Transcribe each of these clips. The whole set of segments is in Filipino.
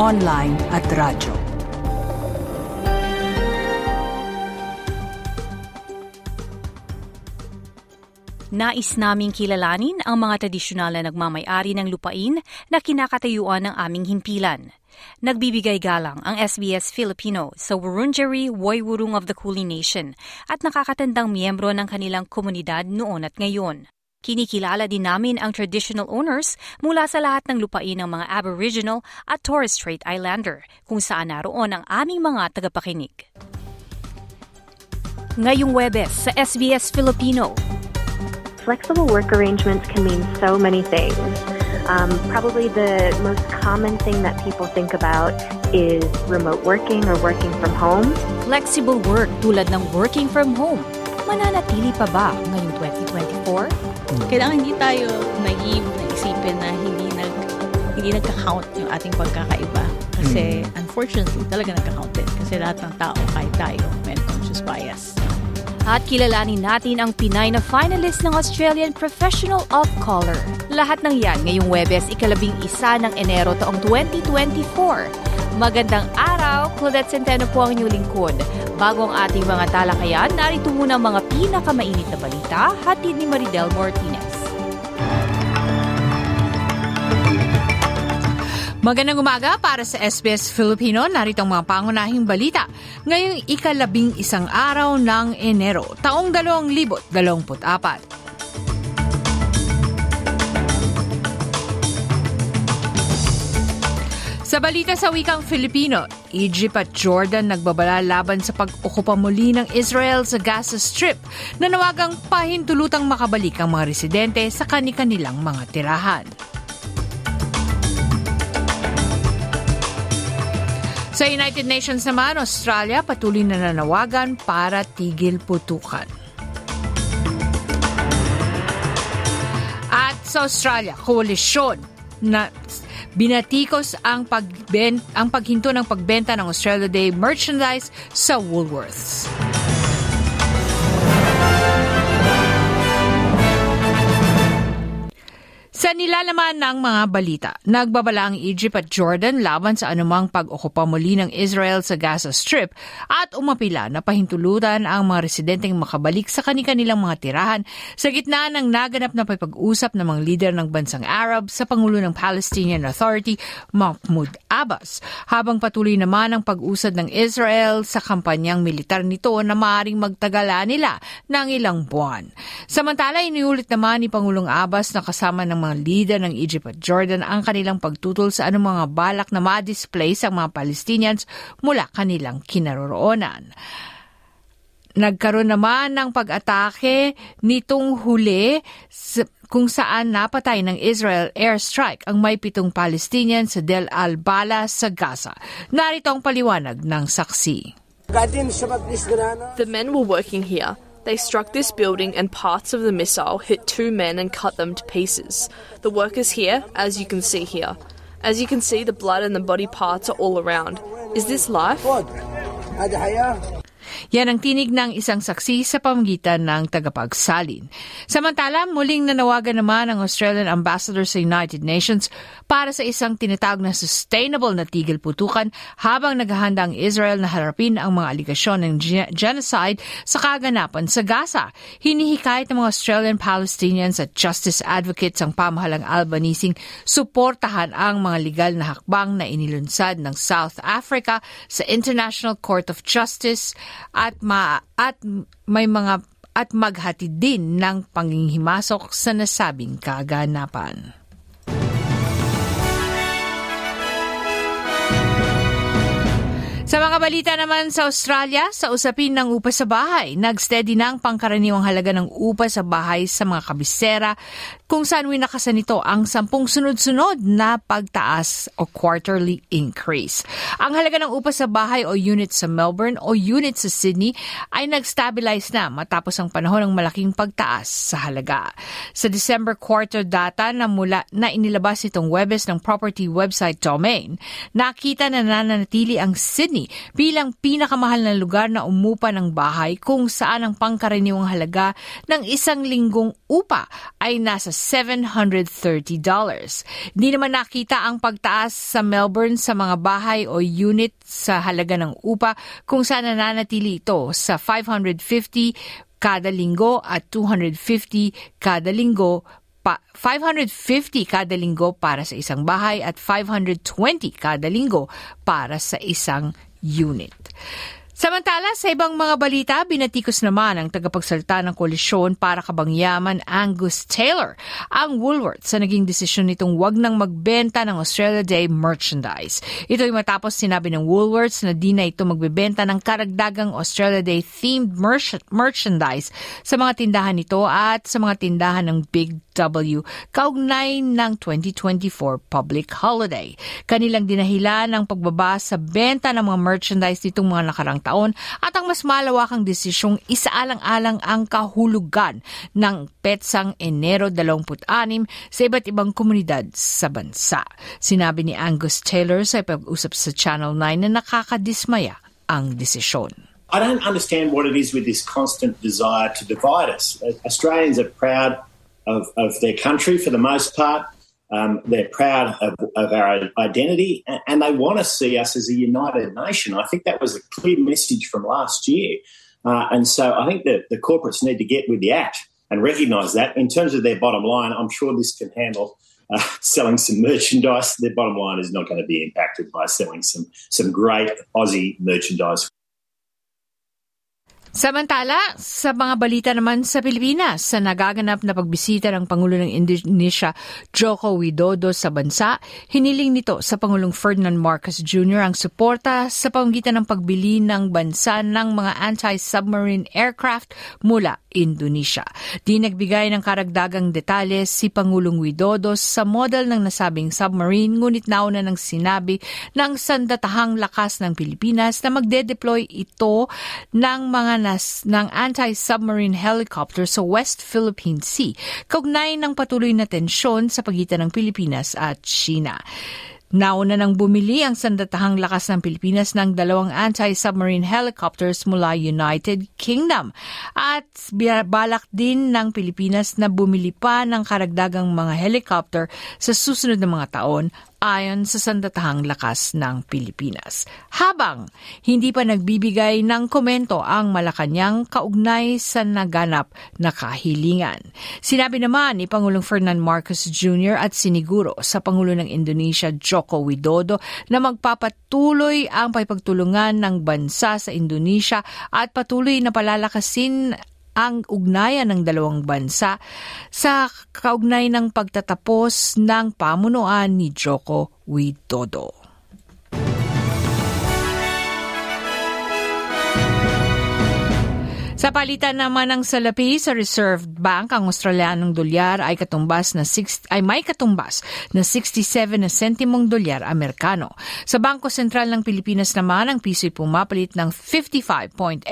online at radyo. Nais naming kilalanin ang mga tradisyonal na nagmamayari ng lupain na kinakatayuan ng aming himpilan. Nagbibigay galang ang SBS Filipino sa Wurundjeri Woiwurrung of the Kulin Nation at nakakatandang miyembro ng kanilang komunidad noon at ngayon. Kinikilala din namin ang traditional owners mula sa lahat ng lupain ng mga Aboriginal at Torres Strait Islander kung saan naroon ang aming mga tagapakinig. Ngayong Webes sa SBS Filipino, Flexible work arrangements can mean so many things. Um, probably the most common thing that people think about is remote working or working from home. flexible work tulad ng working from home. Mananatili pa ba ngayong 2024? Kailangan hindi tayo naive na isipin na hindi nag hindi nagka-count yung ating pagkakaiba. Kasi unfortunately, talaga nagka-count din. Kasi lahat ng tao, kahit tayo, may unconscious bias. At kilalanin natin ang Pinay na finalist ng Australian Professional of Color. Lahat ng yan ngayong Webes, ikalabing isa ng Enero taong 2024. Magandang araw, Claudette Centeno po ang inyong lingkod. Bago ang ating mga talakayan, narito muna ang mga pinakamainit na balita, hatid ni Maridel Martinez. Magandang umaga para sa SBS Filipino. Narito ang mga pangunahing balita. Ngayong ikalabing isang araw ng Enero, taong 2024. Sa balita sa wikang Filipino, Egypt at Jordan nagbabala laban sa pag-okupa muli ng Israel sa Gaza Strip na nawagang pahintulutang makabalik ang mga residente sa kani-kanilang mga tirahan. Sa United Nations naman, Australia patuloy na nanawagan para tigil putukan. At sa Australia, koalisyon na binatikos ang pagben ang paghinto ng pagbenta ng Australia Day merchandise sa Woolworths. Sa nilalaman ng mga balita, nagbabala ang Egypt at Jordan laban sa anumang pag-okupa muli ng Israel sa Gaza Strip at umapila na pahintulutan ang mga residenteng makabalik sa kanilang mga tirahan sa gitna ng naganap na pag-usap ng mga lider ng bansang Arab sa Pangulo ng Palestinian Authority, Mahmoud Abbas, habang patuloy naman ang pag-usad ng Israel sa kampanyang militar nito na maaaring magtagala nila ng ilang buwan. Samantala, iniulit naman ni Pangulong Abbas na kasama ng mga leader ng Egypt at Jordan ang kanilang pagtutol sa anong mga balak na ma-displace ang mga Palestinians mula kanilang kinaroroonan. Nagkaroon naman ng pag-atake nitong huli kung saan napatay ng Israel airstrike ang may pitong Palestinian sa Del Al-Bala sa Gaza. Narito ang paliwanag ng saksi. The men were working here. They struck this building and parts of the missile hit two men and cut them to pieces. The workers here, as you can see here. As you can see, the blood and the body parts are all around. Is this life? Yan ang tinig ng isang saksi sa pamagitan ng tagapagsalin. Samantala, muling nanawagan naman ang Australian Ambassador sa United Nations para sa isang tinatawag na sustainable na tigil putukan habang naghahanda ang Israel na harapin ang mga aligasyon ng genocide sa kaganapan sa Gaza. Hinihikayat ng mga Australian Palestinians at justice advocates ang pamahalang Albanising suportahan ang mga legal na hakbang na inilunsad ng South Africa sa International Court of Justice at ma at may mga at maghatid din ng panghihimasok sa nasabing kaganapan. Sa mga balita naman sa Australia, sa usapin ng upa sa bahay, nagsteady na ang pangkaraniwang halaga ng upa sa bahay sa mga kabisera kung saan winakasan nito ang sampung sunod-sunod na pagtaas o quarterly increase. Ang halaga ng upa sa bahay o unit sa Melbourne o unit sa Sydney ay nag-stabilize na matapos ang panahon ng malaking pagtaas sa halaga. Sa December quarter data na mula na inilabas itong Webes ng property website domain, nakita na nananatili ang Sydney bilang pinakamahal na lugar na umupa ng bahay kung saan ang pangkaraniwang halaga ng isang linggong upa ay nasa $730. Di naman nakita ang pagtaas sa Melbourne sa mga bahay o unit sa halaga ng upa kung saan nananatili ito sa 550 kada linggo at 250 kada linggo pa 550 kada linggo para sa isang bahay at 520 kada linggo para sa isang unit. Samantala, sa ibang mga balita, binatikos naman ang tagapagsalta ng koalisyon para kabangyaman Angus Taylor ang Woolworths sa naging desisyon nitong wag nang magbenta ng Australia Day merchandise. Ito ay matapos sinabi ng Woolworths na di na ito magbebenta ng karagdagang Australia Day themed merchandise sa mga tindahan nito at sa mga tindahan ng Big W kaugnay ng 2024 public holiday. Kanilang dinahilan ang pagbaba sa benta ng mga merchandise nitong mga nakarang taon at ang mas malawakang desisyong isaalang-alang ang kahulugan ng petsang Enero 26 sa iba't ibang komunidad sa bansa. Sinabi ni Angus Taylor sa pag-usap sa Channel 9 na nakakadismaya ang desisyon. I don't understand what it is with this constant desire to divide us. Australians are proud of, of their country for the most part. Um, they're proud of, of, our identity and, they want to see us as a united nation. I think that was a clear message from last year. Uh, and so I think that the corporates need to get with the act and recognise that. In terms of their bottom line, I'm sure this can handle uh, selling some merchandise. Their bottom line is not going to be impacted by selling some, some great Aussie merchandise. Samantala, sa mga balita naman sa Pilipinas, sa nagaganap na pagbisita ng Pangulo ng Indonesia, Joko Widodo sa bansa, hiniling nito sa Pangulong Ferdinand Marcos Jr. ang suporta sa pamamagitan ng pagbili ng bansa ng mga anti-submarine aircraft mula Indonesia. Di nagbigay ng karagdagang detalye si Pangulong Widodo sa model ng nasabing submarine ngunit nauna ng sinabi ng sandatahang lakas ng Pilipinas na magde-deploy ito ng mga nas ng anti-submarine helicopter sa West Philippine Sea, kaugnay ng patuloy na tensyon sa pagitan ng Pilipinas at China. Nauna nang bumili ang sandatahang lakas ng Pilipinas ng dalawang anti-submarine helicopters mula United Kingdom. At balak din ng Pilipinas na bumili pa ng karagdagang mga helicopter sa susunod na mga taon ayon sa sandatahang lakas ng Pilipinas. Habang hindi pa nagbibigay ng komento ang Malacanang kaugnay sa naganap na kahilingan. Sinabi naman ni Pangulong Ferdinand Marcos Jr. at siniguro sa Pangulo ng Indonesia Joko Widodo na magpapatuloy ang pagpagtulungan ng bansa sa Indonesia at patuloy na palalakasin ang ugnayan ng dalawang bansa sa kaugnay ng pagtatapos ng pamunuan ni Joko Widodo. Sa palitan naman ng salapi sa Reserve Bank, ang Australianong dolyar ay katumbas na 6, ay may katumbas na 67 na sentimong dolyar Amerikano. Sa Bangko Sentral ng Pilipinas naman, ang piso pumapalit ng 55.83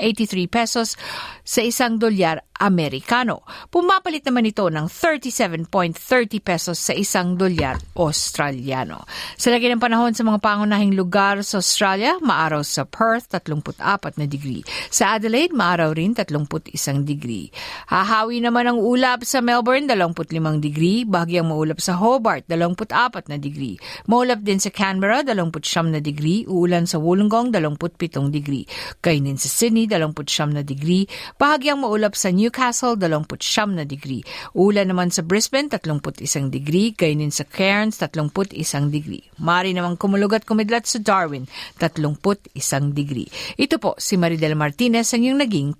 pesos sa isang dolyar Amerikano. Pumapalit naman ito ng 37.30 pesos sa isang dolyar Australiano. Sa lagi ng panahon sa mga pangunahing lugar sa Australia, maaraw sa Perth, 34 na degree. Sa Adelaide, maaraw rin 31 degree. Hahawi naman ang ulap sa Melbourne, 25 degree. Bahagyang maulap sa Hobart, 24 na degree. Maulap din sa Canberra, 29 na degree. Uulan sa Wollongong, 27 degree. Kainin sa Sydney, 29 na degree. Bahagyang maulap sa New Newcastle, 29 na degree. Ulan naman sa Brisbane, 31 degree. Kainin sa Cairns, 31 degree. Mari namang kumulog at kumidlat sa Darwin, 31 degree. Ito po si Maridel Martinez ang yung naging